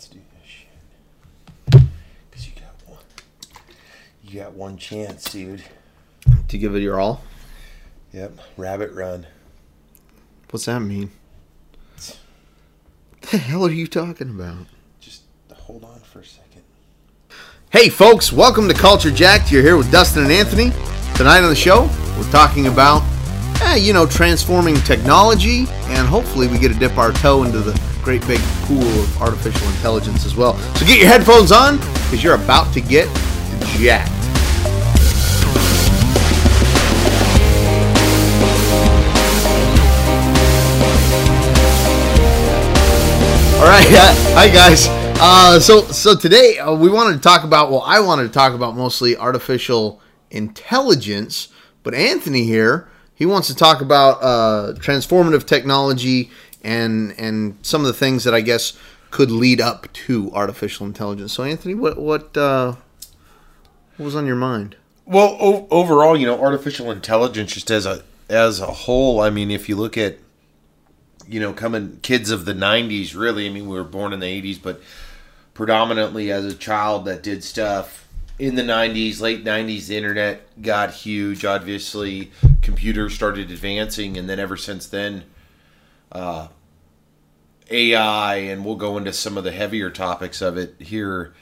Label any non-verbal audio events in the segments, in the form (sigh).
let's do this shit. Cause you got one. You got one chance, dude. To give it your all. Yep. Rabbit run. What's that mean? What the hell are you talking about? Just hold on for a second. Hey, folks, welcome to Culture Jacked. You're here with Dustin and Anthony. Tonight on the show, we're talking about, eh, you know, transforming technology, and hopefully we get to dip our toe into the great big pool of artificial intelligence as well. So get your headphones on, because you're about to get jacked. All right, (laughs) hi guys. Uh, so so today uh, we wanted to talk about. Well, I wanted to talk about mostly artificial intelligence, but Anthony here he wants to talk about uh, transformative technology and and some of the things that I guess could lead up to artificial intelligence. So Anthony, what what uh, what was on your mind? Well, o- overall, you know, artificial intelligence just as a as a whole. I mean, if you look at you know, coming kids of the '90s, really. I mean, we were born in the '80s, but predominantly as a child that did stuff in the 90s, late 90s. The internet got huge. Obviously, computers started advancing, and then ever since then, uh, AI, and we'll go into some of the heavier topics of it here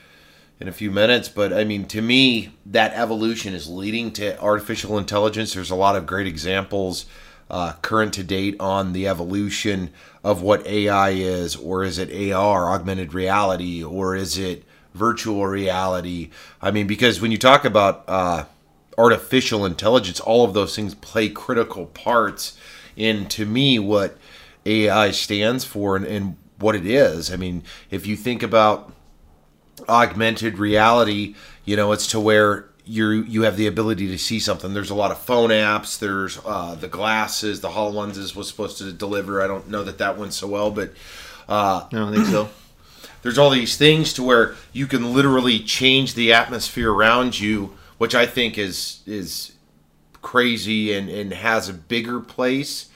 in a few minutes. But I mean, to me, that evolution is leading to artificial intelligence. There's a lot of great examples, uh, current to date, on the evolution of what AI is, or is it AR, augmented reality, or is it virtual reality? I mean, because when you talk about uh, artificial intelligence, all of those things play critical parts in, to me, what AI stands for and, and what it is. I mean, if you think about augmented reality, you know, it's to where you you have the ability to see something. There's a lot of phone apps. There's uh, the glasses, the Hololens was supposed to deliver. I don't know that that went so well, but uh, I don't think so. (clears throat) there's all these things to where you can literally change the atmosphere around you, which I think is is crazy and, and has a bigger place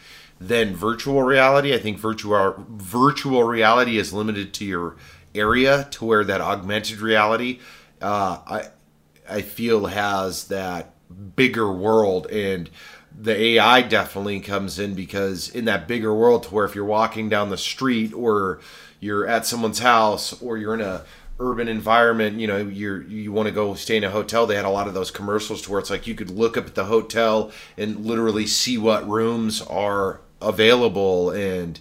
than virtual reality. I think virtual virtual reality is limited to your area, to where that augmented reality, uh, I I feel has that bigger world and the AI definitely comes in because in that bigger world to where if you're walking down the street or you're at someone's house or you're in a urban environment, you know, you're you want to go stay in a hotel. They had a lot of those commercials to where it's like you could look up at the hotel and literally see what rooms are available and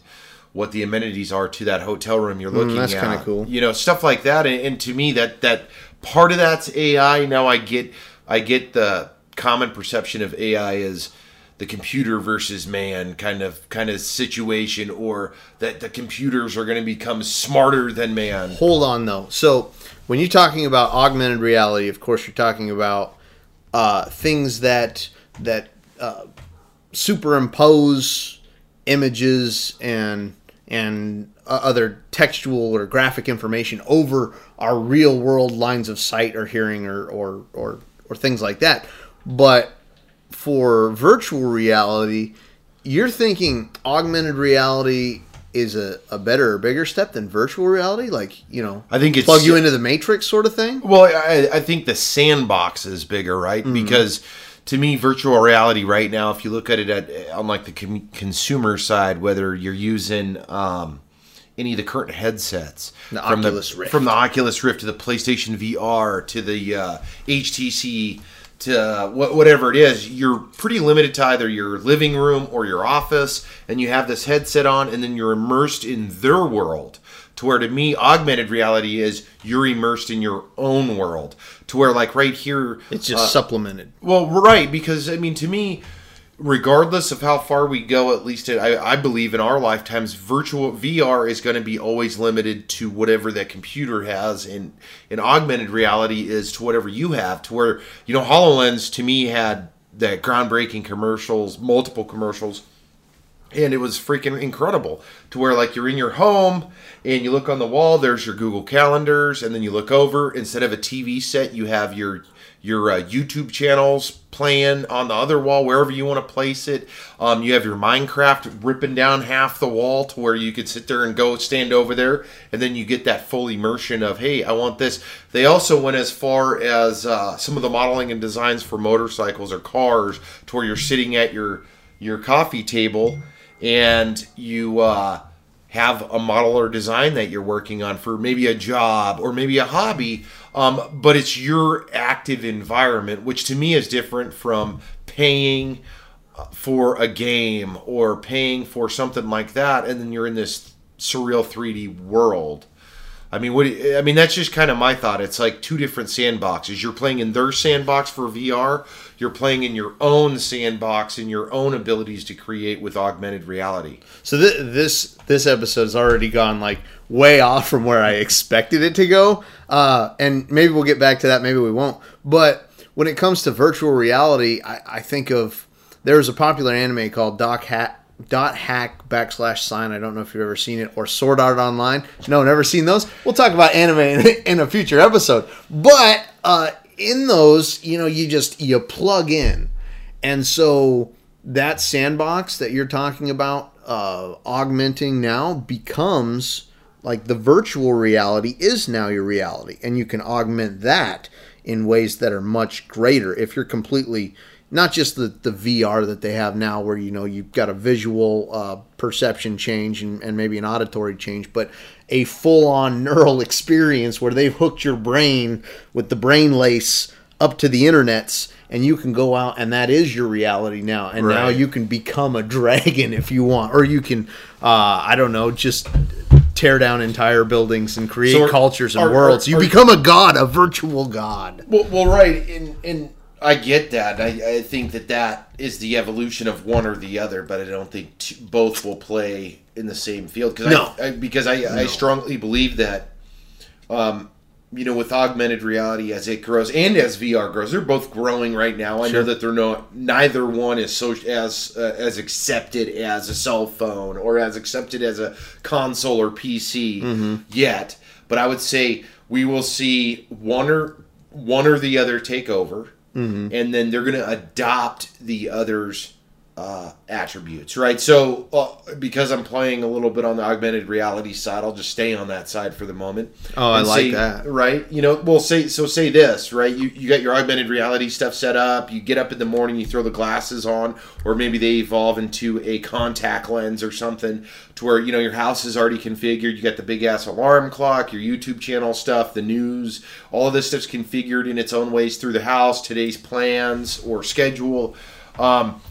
what the amenities are to that hotel room you're looking that's at. That's kinda cool. You know, stuff like that. And, and to me, that that part of that's AI. Now I get I get the common perception of AI as the computer versus man kind of kind of situation, or that the computers are going to become smarter than man. Hold on though. So when you're talking about augmented reality, of course you're talking about uh, things that that uh, superimpose images and and uh, other textual or graphic information over our real world lines of sight or hearing or or or, or things like that. But for virtual reality, you're thinking augmented reality is a, a better or bigger step than virtual reality? Like, you know, I think it's plug you into the matrix sort of thing? Well, I, I think the sandbox is bigger, right? Because to me, virtual reality right now, if you look at it at, on like the com- consumer side, whether you're using um, any of the current headsets, The from Oculus the, Rift. from the Oculus Rift to the PlayStation VR to the uh, HTC to uh, wha- whatever it is, you're pretty limited to either your living room or your office, and you have this headset on, and then you're immersed in their world. To where to me, augmented reality is you're immersed in your own world. To where, like right here, It's just uh, supplemented. well, right, because I mean, to me, regardless of how far we go, at least I, I believe in our lifetimes, virtual VR is going to be always limited to whatever that computer has, and and augmented reality is to whatever you have. To where you know, Hololens to me had that groundbreaking commercials, multiple commercials and it was freaking incredible to where like you're in your home and you look on the wall there's your google calendars and then you look over instead of a tv set you have your your uh, youtube channels playing on the other wall wherever you want to place it. Um, you have your minecraft ripping down half the wall to where you could sit there and go stand over there and then you get that full immersion of hey i want this. They also went as far as uh, some of the modeling and designs for motorcycles or cars to where you're sitting at your your coffee table and you uh, have a model or design that you're working on for maybe a job or maybe a hobby, um, but it's your active environment, which to me is different from paying uh, for a game or paying for something like that, and then you're in this surreal 3D world. I mean, what? I mean, that's just kind of my thought. It's like two different sandboxes. You're playing in their sandbox for VR. You're playing in your own sandbox and your own abilities to create with augmented reality. So th- this this episode has already gone like way off from where I expected it to go, uh, and maybe we'll get back to that. Maybe we won't. But when it comes to virtual reality, I, I think of there's a popular anime called Doc Hat dot hack backslash sign. I don't know if you've ever seen it or Sword Art Online. No, never seen those. We'll talk about anime in, a future episode. But uh, in those, you know, you just you plug in, and so that sandbox that you're talking about uh, augmenting now becomes like the virtual reality is now your reality, and you can augment that in ways that are much greater if you're completely not just the, the VR that they have now, where you know you've got a visual uh, perception change and, and maybe an auditory change, but a full on (laughs) neural experience where they've hooked your brain with the brain lace up to the internets and you can go out and that is your reality now. And now you can become a (laughs) dragon if you want or you can uh, i don't know just tear down entire buildings and create So are- cultures and are- worlds. are- you become a god a virtual god. Well, well right, and and I get that. I, I think that that is the evolution of one or the other, but I don't think t- both will play in the same field. Because No. I, I, because I, I strongly believe that, um, you know, with augmented reality as it grows and as VR grows, they're both growing right now. I Sure. know that they're not. Neither one is so as uh, as accepted as a cell phone or as accepted as a console or PC yet. But I would say we will see one or one or the other take over, Mm-hmm. and then they're going to adopt the other's uh, attributes, right? So, uh, because I'm playing a little bit on the augmented reality side, I'll just stay on that side for the moment. Oh, I like say- that. right? You know, well, say so. Say this, right? You you got your augmented reality stuff set up. You get up in the morning, you throw the glasses on, or maybe they evolve into a contact lens or something, to where you know your house is already configured. You got the big ass alarm clock, your YouTube channel stuff, the news, all of this stuff's configured in its own ways through the house. Today's plans or schedule. Um,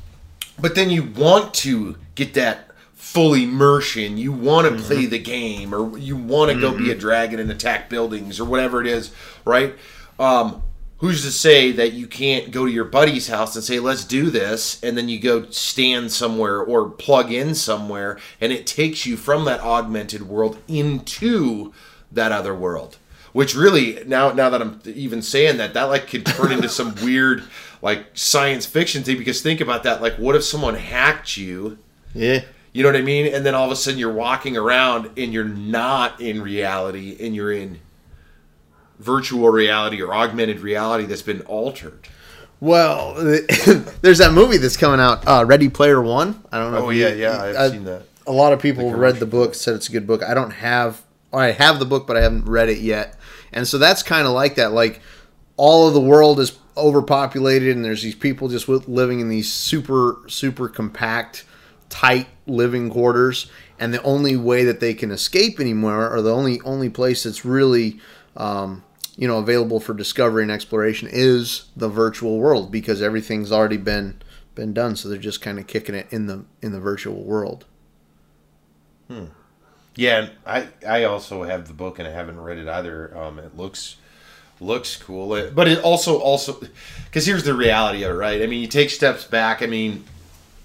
but then you want to get that full immersion. You want to play the game, or you want to go be a dragon and attack buildings, or whatever it is, right? Um, who's to say that you can't go to your buddy's house and say, "Let's do this," and then you go stand somewhere or plug in somewhere, and it takes you from that augmented world into that other world which really now now that I'm even saying that that like could turn into some (laughs) weird like science fiction thing because think about that like what if someone hacked you? Yeah. You know what I mean? And then all of a sudden you're walking around and you're not in reality and you're in virtual reality or augmented reality that's been altered. Well (laughs) there's that movie that's coming out uh, ready player one. I don't know oh if you- yeah yeah I've uh, seen that. a lot of people The read the book said it's a good book. I don't have or i have the book but i haven't read it yet and so that's kind of like that like all of the world is overpopulated and there's these people just living in these super super compact tight living quarters and the only way that they can escape anymore or the only only place that's really um, you know available for discovery and exploration is the virtual world because everything's already been been done. So they're just kind of kicking it in the in the virtual world Yeah, and I I also have the book and I haven't read it either. Um, it looks looks cool, It- but it also also because here's the reality of it, right? I mean, you take steps back. I mean,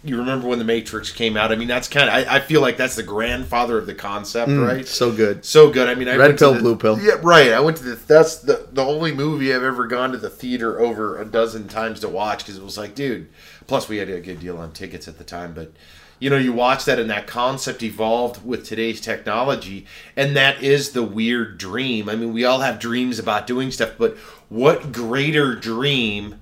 you remember when the Matrix came out? I mean, that's kind of I, I feel like that's the grandfather of the concept, right? so good So good. I mean, I Red pill, the- blue pill. Yeah, right. I went to the. That's the the only movie I've ever gone to the theater over a dozen times to watch because it was like, dude. Plus, we had a good deal on tickets at the time, but you know, you watch that and that concept evolved with today's technology, and that is the weird dream. I mean, we all have dreams about doing stuff, but what greater dream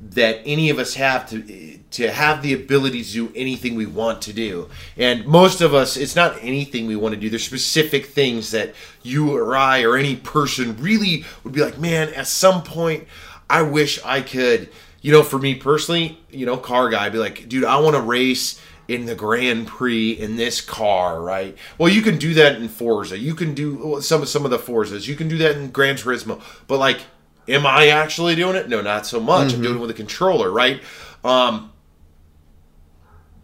that any of us have to to have the ability to do anything we want to do. And most of us, it's not anything we want to do. There's specific things that you or I or any person really would be like, man, at some point, I wish I could. You know, for me personally, you know, car guy, I'd be like, dude, I want to race in the Grand Prix in this car, right? Well, you can do that in Forza. You can do some of some of the Forzas. You can do that in Gran Turismo. But like, am I actually doing it? No, not so much. I'm doing it with a controller, right? Um,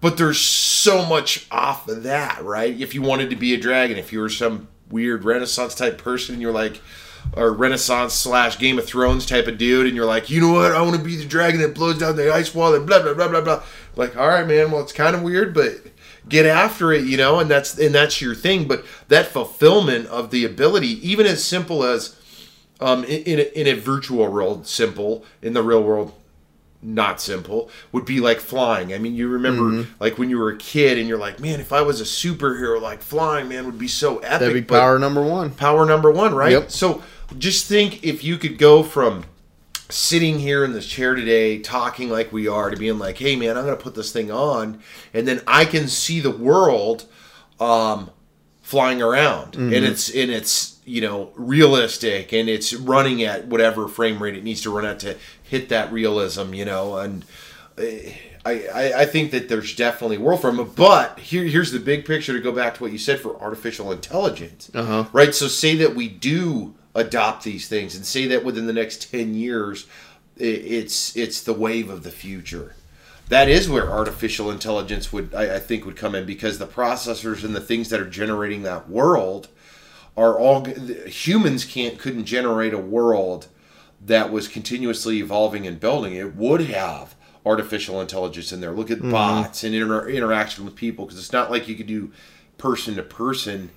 but there's so much off of that, right? If you wanted to be a dragon, if you were some weird Renaissance type person, and you're like, or Renaissance slash Game of Thrones type of dude, and you're like, you know what? I want to be the dragon that blows down the ice wall and blah blah blah blah blah. Like, all right, man. Well, it's kind of weird, but get after it, you know. And that's and that's your thing. But that fulfillment of the ability, even as simple as um, in, in, a, in a virtual world, simple in the real world, not simple would be like flying. I mean, you remember Mm-hmm. like when you were a kid and you're like, man, if I was a superhero, like flying, man, would be so epic. That'd be power number one. power number one, right? Yep. So just think if you could go from sitting here in this chair today talking like we are to being like, hey man, I'm gonna put this thing on, and then I can see the world um, flying around, and it's and it's you know realistic, and it's running at whatever frame rate it needs to run at to hit that realism, you know, and. uh, I, I, I think that there's definitely a world for them, but here here's the big picture to go back to what you said for artificial intelligence, Uh-huh. right? So say that we do adopt these things, and say that within the next ten years, it's it's the wave of the future. That is where artificial intelligence would I, I think would come in because the processors and the things that are generating that world are all humans can't couldn't generate a world that was continuously evolving and building. It would have artificial intelligence in there. Look at mm-hmm. bots and inter- interaction with people because it's not like you could do person to person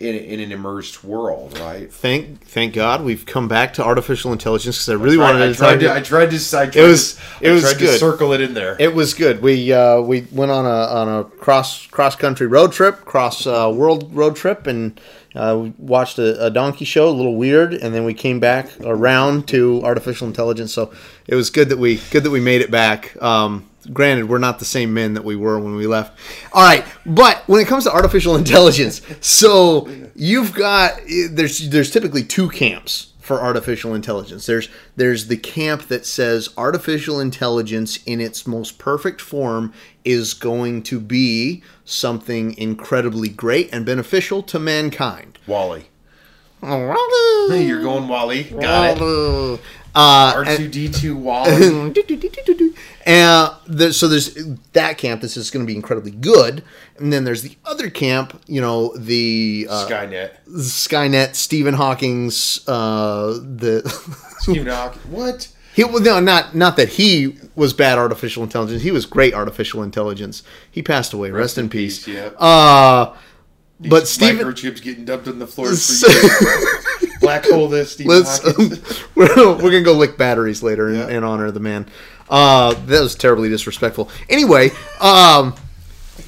in, in an immersed world, right? Thank thank God we've come back to artificial intelligence because I really I, wanted I to tried talk to, I tried to, I tried It was- to, it was good. circle it in there. It was good. We uh, we went on a on a cross cross country road trip, cross uh, world road trip, and uh, we watched a, a donkey show. A little weird, and then we came back around to artificial intelligence. So it was good that we good that we made it back. Um, granted, we're not the same men that we were when we left. All right, but when it comes to artificial (laughs) intelligence, so you've got there's there's typically two camps for artificial intelligence. There's there's the camp that says artificial intelligence in its most perfect form is going to be something incredibly great and beneficial to mankind. WALL-E. Hey, (laughs) you're going WALL-E. Got it. Uh, R2D2 (laughs) WALL-E. and there, so there's that camp that's just going to be incredibly good, and then there's the other camp, you know, the uh, Skynet. Skynet, Stephen Hawking's, uh, the Stephen Hawking. What? He well, no, not not that he was bad artificial intelligence. He was great artificial intelligence. He passed away. Rest, in peace. yeah. Uh, but Stephen, Microchips getting dumped on the floor for (laughs) years. Black hole this, Stephen let's Hawking. (laughs) we're, we're gonna go lick batteries later in, in honor of the man. Uh, that was terribly disrespectful. Anyway, um,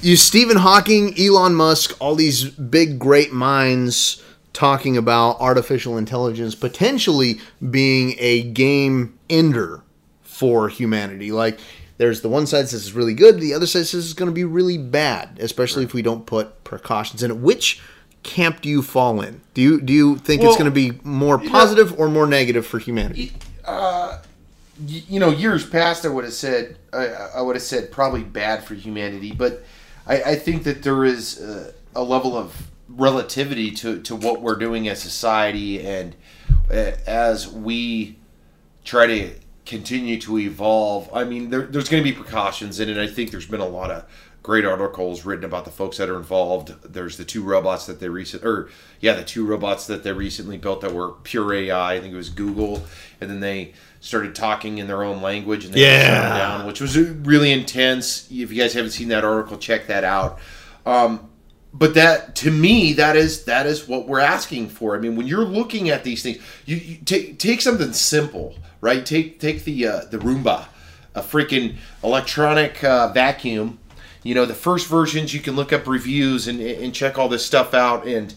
you Stephen Hawking, Elon Musk, all these big great minds talking about artificial intelligence potentially being a game ender for humanity. Like there's the one side says it's really good, the other side says it's going to be really bad, especially if we don't put precautions in it. Which camp do you fall in? Do you do you think it's going to be more positive or more negative for humanity? y- you know, years past, I would have said I, I would have said probably bad for humanity, but I, I think that there is uh, a level of relativity to, to what we're doing as society, and uh, as we try to continue to evolve. I mean, there, there's going to be precautions in it. I think there's been a lot of great articles written about the folks that are involved. There's the two robots that they recent, or yeah, the two robots that they recently built that were pure AI. I think it was Google, and then they started talking in their own language and they Yeah. shut them down, which was really intense. If you guys haven't seen that article, check that out. Um, but that to me that is that is what we're asking for i mean when you're looking at these things you, you take take something simple right take take the uh, the roomba a freaking electronic uh, vacuum you know the first versions you can look up reviews and and check all this stuff out and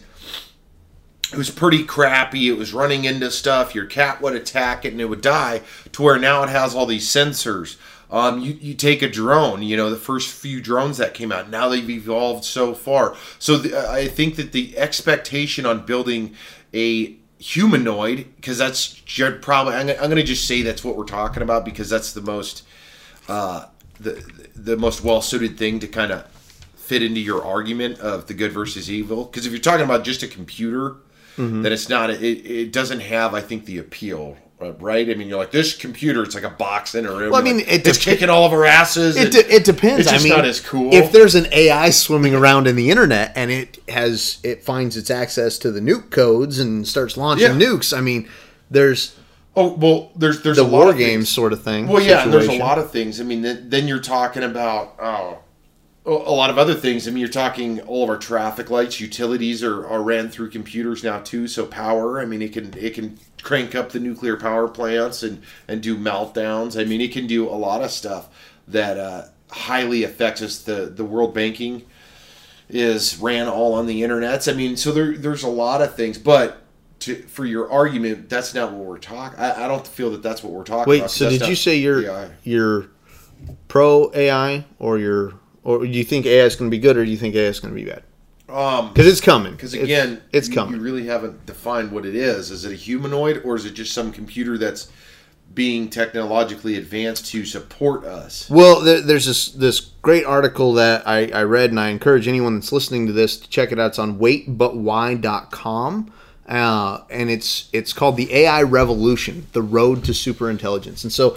it was pretty crappy. It was running into stuff. Your cat would attack it and it would die. To where now it has all these sensors. Um, you, you take a drone, you know, the first few drones that came out, now they've evolved so far. So the, I think that the expectation on building a humanoid, because that's probably, I'm, I'm going to just say that's what we're talking about because that's the most, uh, the, the most well suited thing to kind of fit into your argument of the good versus evil. Because if you're talking about just a computer, then it's not, it, it doesn't have, I think, the appeal. Right, I mean, you're like this computer. It's like a box in a room. Well, I mean, Like, it it's kicking all of our asses. It, de- it depends. It's just I mean, not as cool. If there's an AI swimming around in the internet and it has it finds its access to the nuke codes and starts launching Yeah. nukes, I mean, there's oh well, there's there's the a lot war things. sort of thing. Well, yeah, and there's a lot of things. I mean, then, then you're talking about oh, a lot of other things. I mean, you're talking all of our traffic lights, utilities are, are ran through computers now too. So power, I mean, it can it can crank up the nuclear power plants and and do meltdowns. I mean, it can do a lot of stuff that uh, highly affects us. The the world banking is ran all on the internets. I mean, so there there's a lot of things, but. To, for your argument, that's not what we're talking. I, I don't feel that that's what we're talking Wait, about. 'cause so did you say you're AI. you're pro AI or you're or do you think AI is going to be good or do you think AI is going to be bad? Um, Because it's coming. because It's- again, it's, you, coming. You really haven't defined what it is. Is it a humanoid or is it just some computer that's being technologically advanced to support us? Well, there, there's this this great article that I, I read, and I encourage anyone that's listening to this to check it out. It's on waitbutwhy.com. Uh, and it's it's called the AI Revolution: The Road to Superintelligence. And so,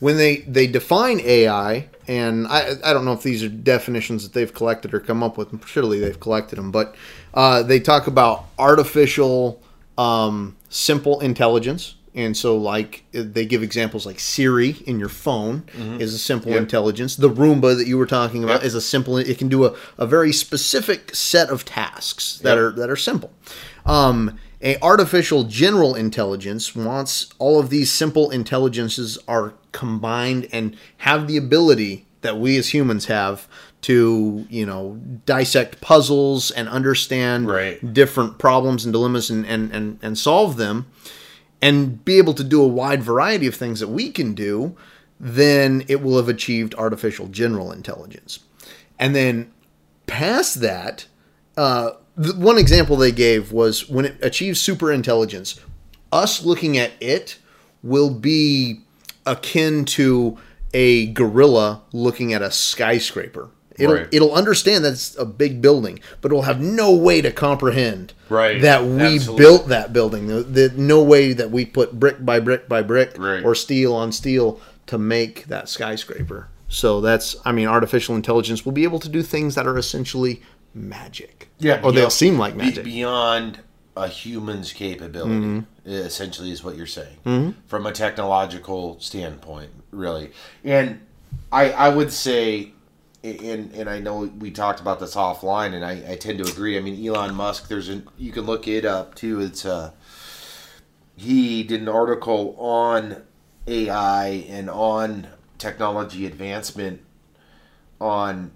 when they they define AI, and I I don't know if these are definitions that they've collected or come up with. Surely they've collected them, but uh, they talk about artificial um, simple intelligence. And so, like, they give examples like Siri in your phone is a simple Yep. intelligence. The Roomba that you were talking about Yep. is a simple. It can do a, a very specific set of tasks that Yep. are that are simple. Um, a artificial general intelligence wants all of these simple intelligences are combined and have the ability that we as humans have to you know dissect puzzles and understand Right. different problems and dilemmas and, and, and, and solve them and be able to do a wide variety of things that we can do, then it will have achieved artificial general intelligence. And then past that, uh, the one example they gave was when it achieves super intelligence, us looking at it will be akin to a gorilla looking at a skyscraper. It'll, Right. it'll understand that it's a big building, but it'll have no way to comprehend Right. that we Absolutely. built that building. The, the no way that we put brick by brick by brick Right. or steel on steel to make that skyscraper. So that's, I mean, artificial intelligence will be able to do things that are essentially magic. Yeah, or you they'll seem like magic. beyond a human's capability. Mm-hmm. Essentially, is what you're saying from a technological standpoint, really. And I, I would say, and and I know we talked about this offline, and I, I tend to agree. I mean, Elon Musk. There's an you can look it up too. It's uh, he did an article on AI and on technology advancement on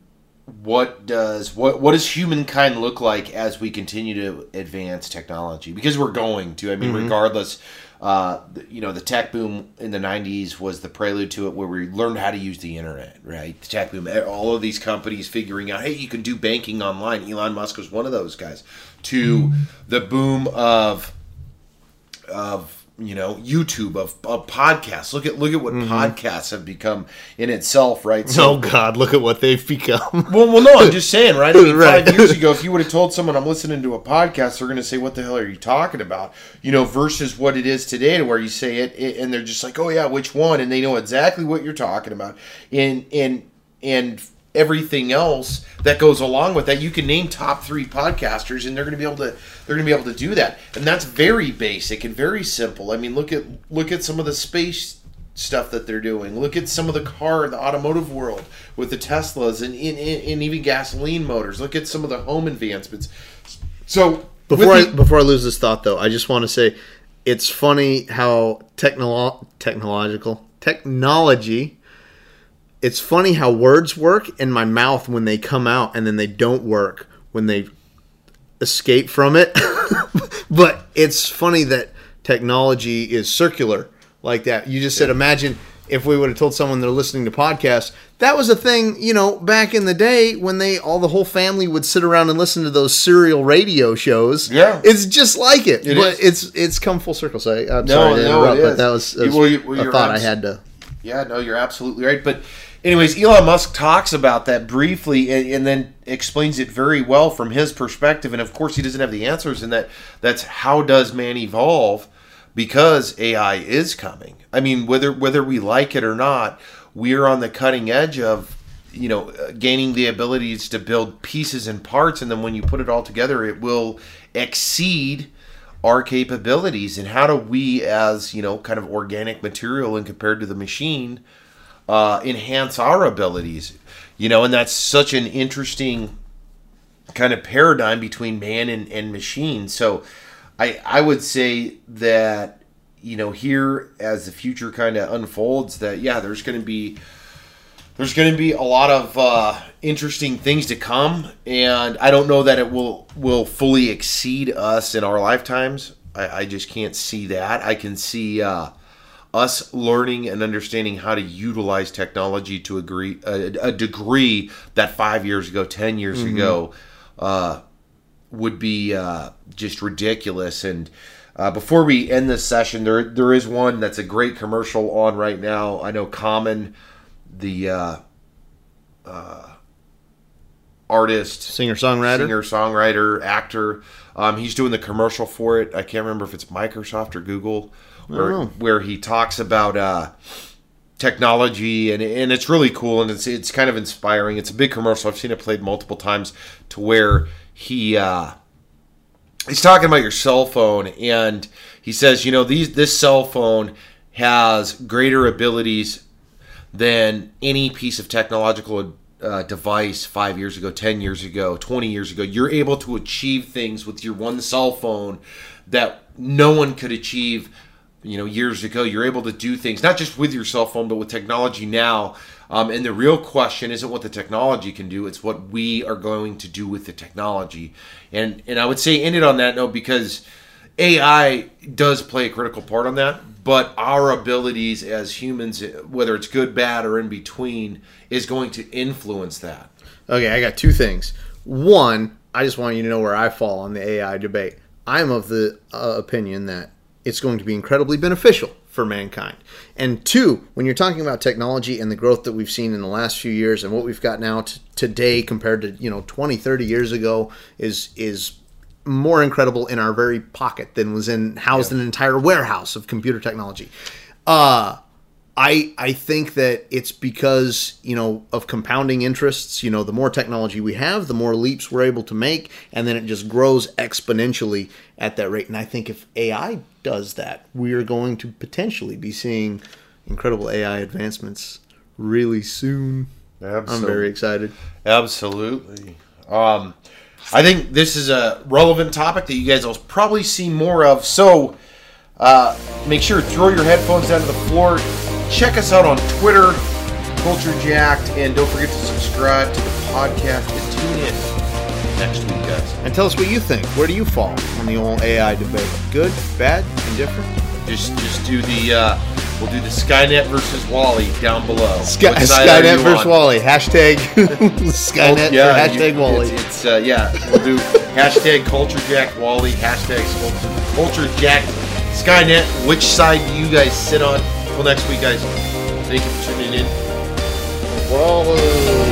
what does what what does humankind look like as we continue to advance technology? Because we're going to. I mean regardless uh, you know the tech boom in the 90s was the prelude to it where we learned how to use the internet right? The tech boom all of these companies figuring out hey you can do banking online. Elon musk was one of those guys. To the boom of of you know YouTube of, of podcasts. Look at look at what mm-hmm. podcasts have become in itself, right? oh God, look at what they've become. (laughs) well, well, no, I'm just saying, right? I mean, (laughs) Right. five years ago, if you would have told someone I'm listening to a podcast, they're going to say, "What the hell are you talking about?" You know, versus what it is today, to where you say it, it and they're just like, "Oh yeah, which one?" and they know exactly what you're talking about, and and and everything else that goes along with that. You can name top three podcasters, and they're going to be able to they're going to be able to do that, and that's very basic and very simple. I mean, look at look at some of the space stuff that they're doing. Look at some of the car, the automotive world with the Teslas and, and, and even gasoline motors. Look at some of the home advancements. So Before with I before I lose this thought, though, I just want to say it's funny how technolo- technological technology it's funny how words work in my mouth when they come out and then they don't work when they escape from it. (laughs) but it's funny that technology is circular like that. You just said, imagine if we would have told someone they're listening to podcasts. That was a thing, you know, back in the day when they all the whole family would sit around and listen to those serial radio shows. Yeah. it's just like it, It but is. it's it's come full circle. So I, I'm No, sorry to no, interrupt, but that was, that was Well, you- well, a thought I had to. Yeah, no, you're absolutely right. But, anyways, Elon Musk talks about that briefly and, and then explains it very well from his perspective. And of course, he doesn't have the answers. And that that's how does man evolve? Because AI is coming. I mean, whether whether we like it or not, we're on the cutting edge of you know gaining the abilities to build pieces and parts, and then when you put it all together, it will exceed our capabilities and how do we as you know kind of organic material and compared to the machine uh, enhance our abilities you know and that's such an interesting kind of paradigm between man and, and machine so i i would say that you know here as the future kind of unfolds that yeah there's going to be there's going to be a lot of uh, interesting things to come, and I don't know that it will will fully exceed us in our lifetimes. I, I just can't see that. I can see uh, us learning and understanding how to utilize technology to agree a, a degree that five years ago, ten years ago, uh, would be uh, just ridiculous. And uh, before we end this session, there there is one that's a great commercial on right now. I know Common, the uh, uh, artist, Singer songwriter. singer, songwriter, actor. Um, he's doing the commercial for it. I can't remember if it's Microsoft or Google, where where he talks about uh, technology and and it's really cool and it's it's kind of inspiring. It's a big commercial. I've seen it played multiple times to where he uh, he's talking about your cell phone and he says, you know, these this cell phone has greater abilities than any piece of technological uh, device five years ago, 10 years ago, 20 years ago. You're able to achieve things with your one cell phone that no one could achieve, you know, years ago. You're able to do things, not just with your cell phone, but with technology now. Um, and the real question isn't what the technology can do; it's what we are going to do with the technology. And and I would say end it on that note because AI does play a critical part on that, but our abilities as humans, whether it's good, bad, or in between, is going to influence that. Okay, I got two things. One, I just want you to know where I fall on the AI debate. I'm of the uh, opinion that it's going to be incredibly beneficial for mankind. And two, when you're talking about technology and the growth that we've seen in the last few years and what we've got now t- today compared to, you know, 20, 30 years ago is is more incredible in our very pocket than was in housed in an entire warehouse of computer technology. Uh I I think that it's because you know of compounding interests. You know, the more technology we have, the more leaps we're able to make, and then it just grows exponentially at that rate. And I think if AI does that, we are going to potentially be seeing incredible AI advancements really soon. I'm very excited. Absolutely. Um, I think this is a relevant topic that you guys will probably see more of. So uh, make sure to throw your headphones down to the floor. Check us out on Twitter, Culture Jacked, and don't forget to subscribe to the podcast and tune in next week, guys. And tell us what you think. Where do you fall on the old AI debate? Good, bad, indifferent? Just just do the uh, we'll do the Skynet versus WALL-E down below. Sky, What side are Skynet versus on? WALL-E. Hashtag (laughs) Skynet Oh, or hashtag you- WALL-E. It's, it's, uh, yeah, we'll do hashtag culture jack WALL-E, hashtag culture jack Skynet. Which side do you guys sit on? Till next week, guys. Thank you for tuning in. WALL-E.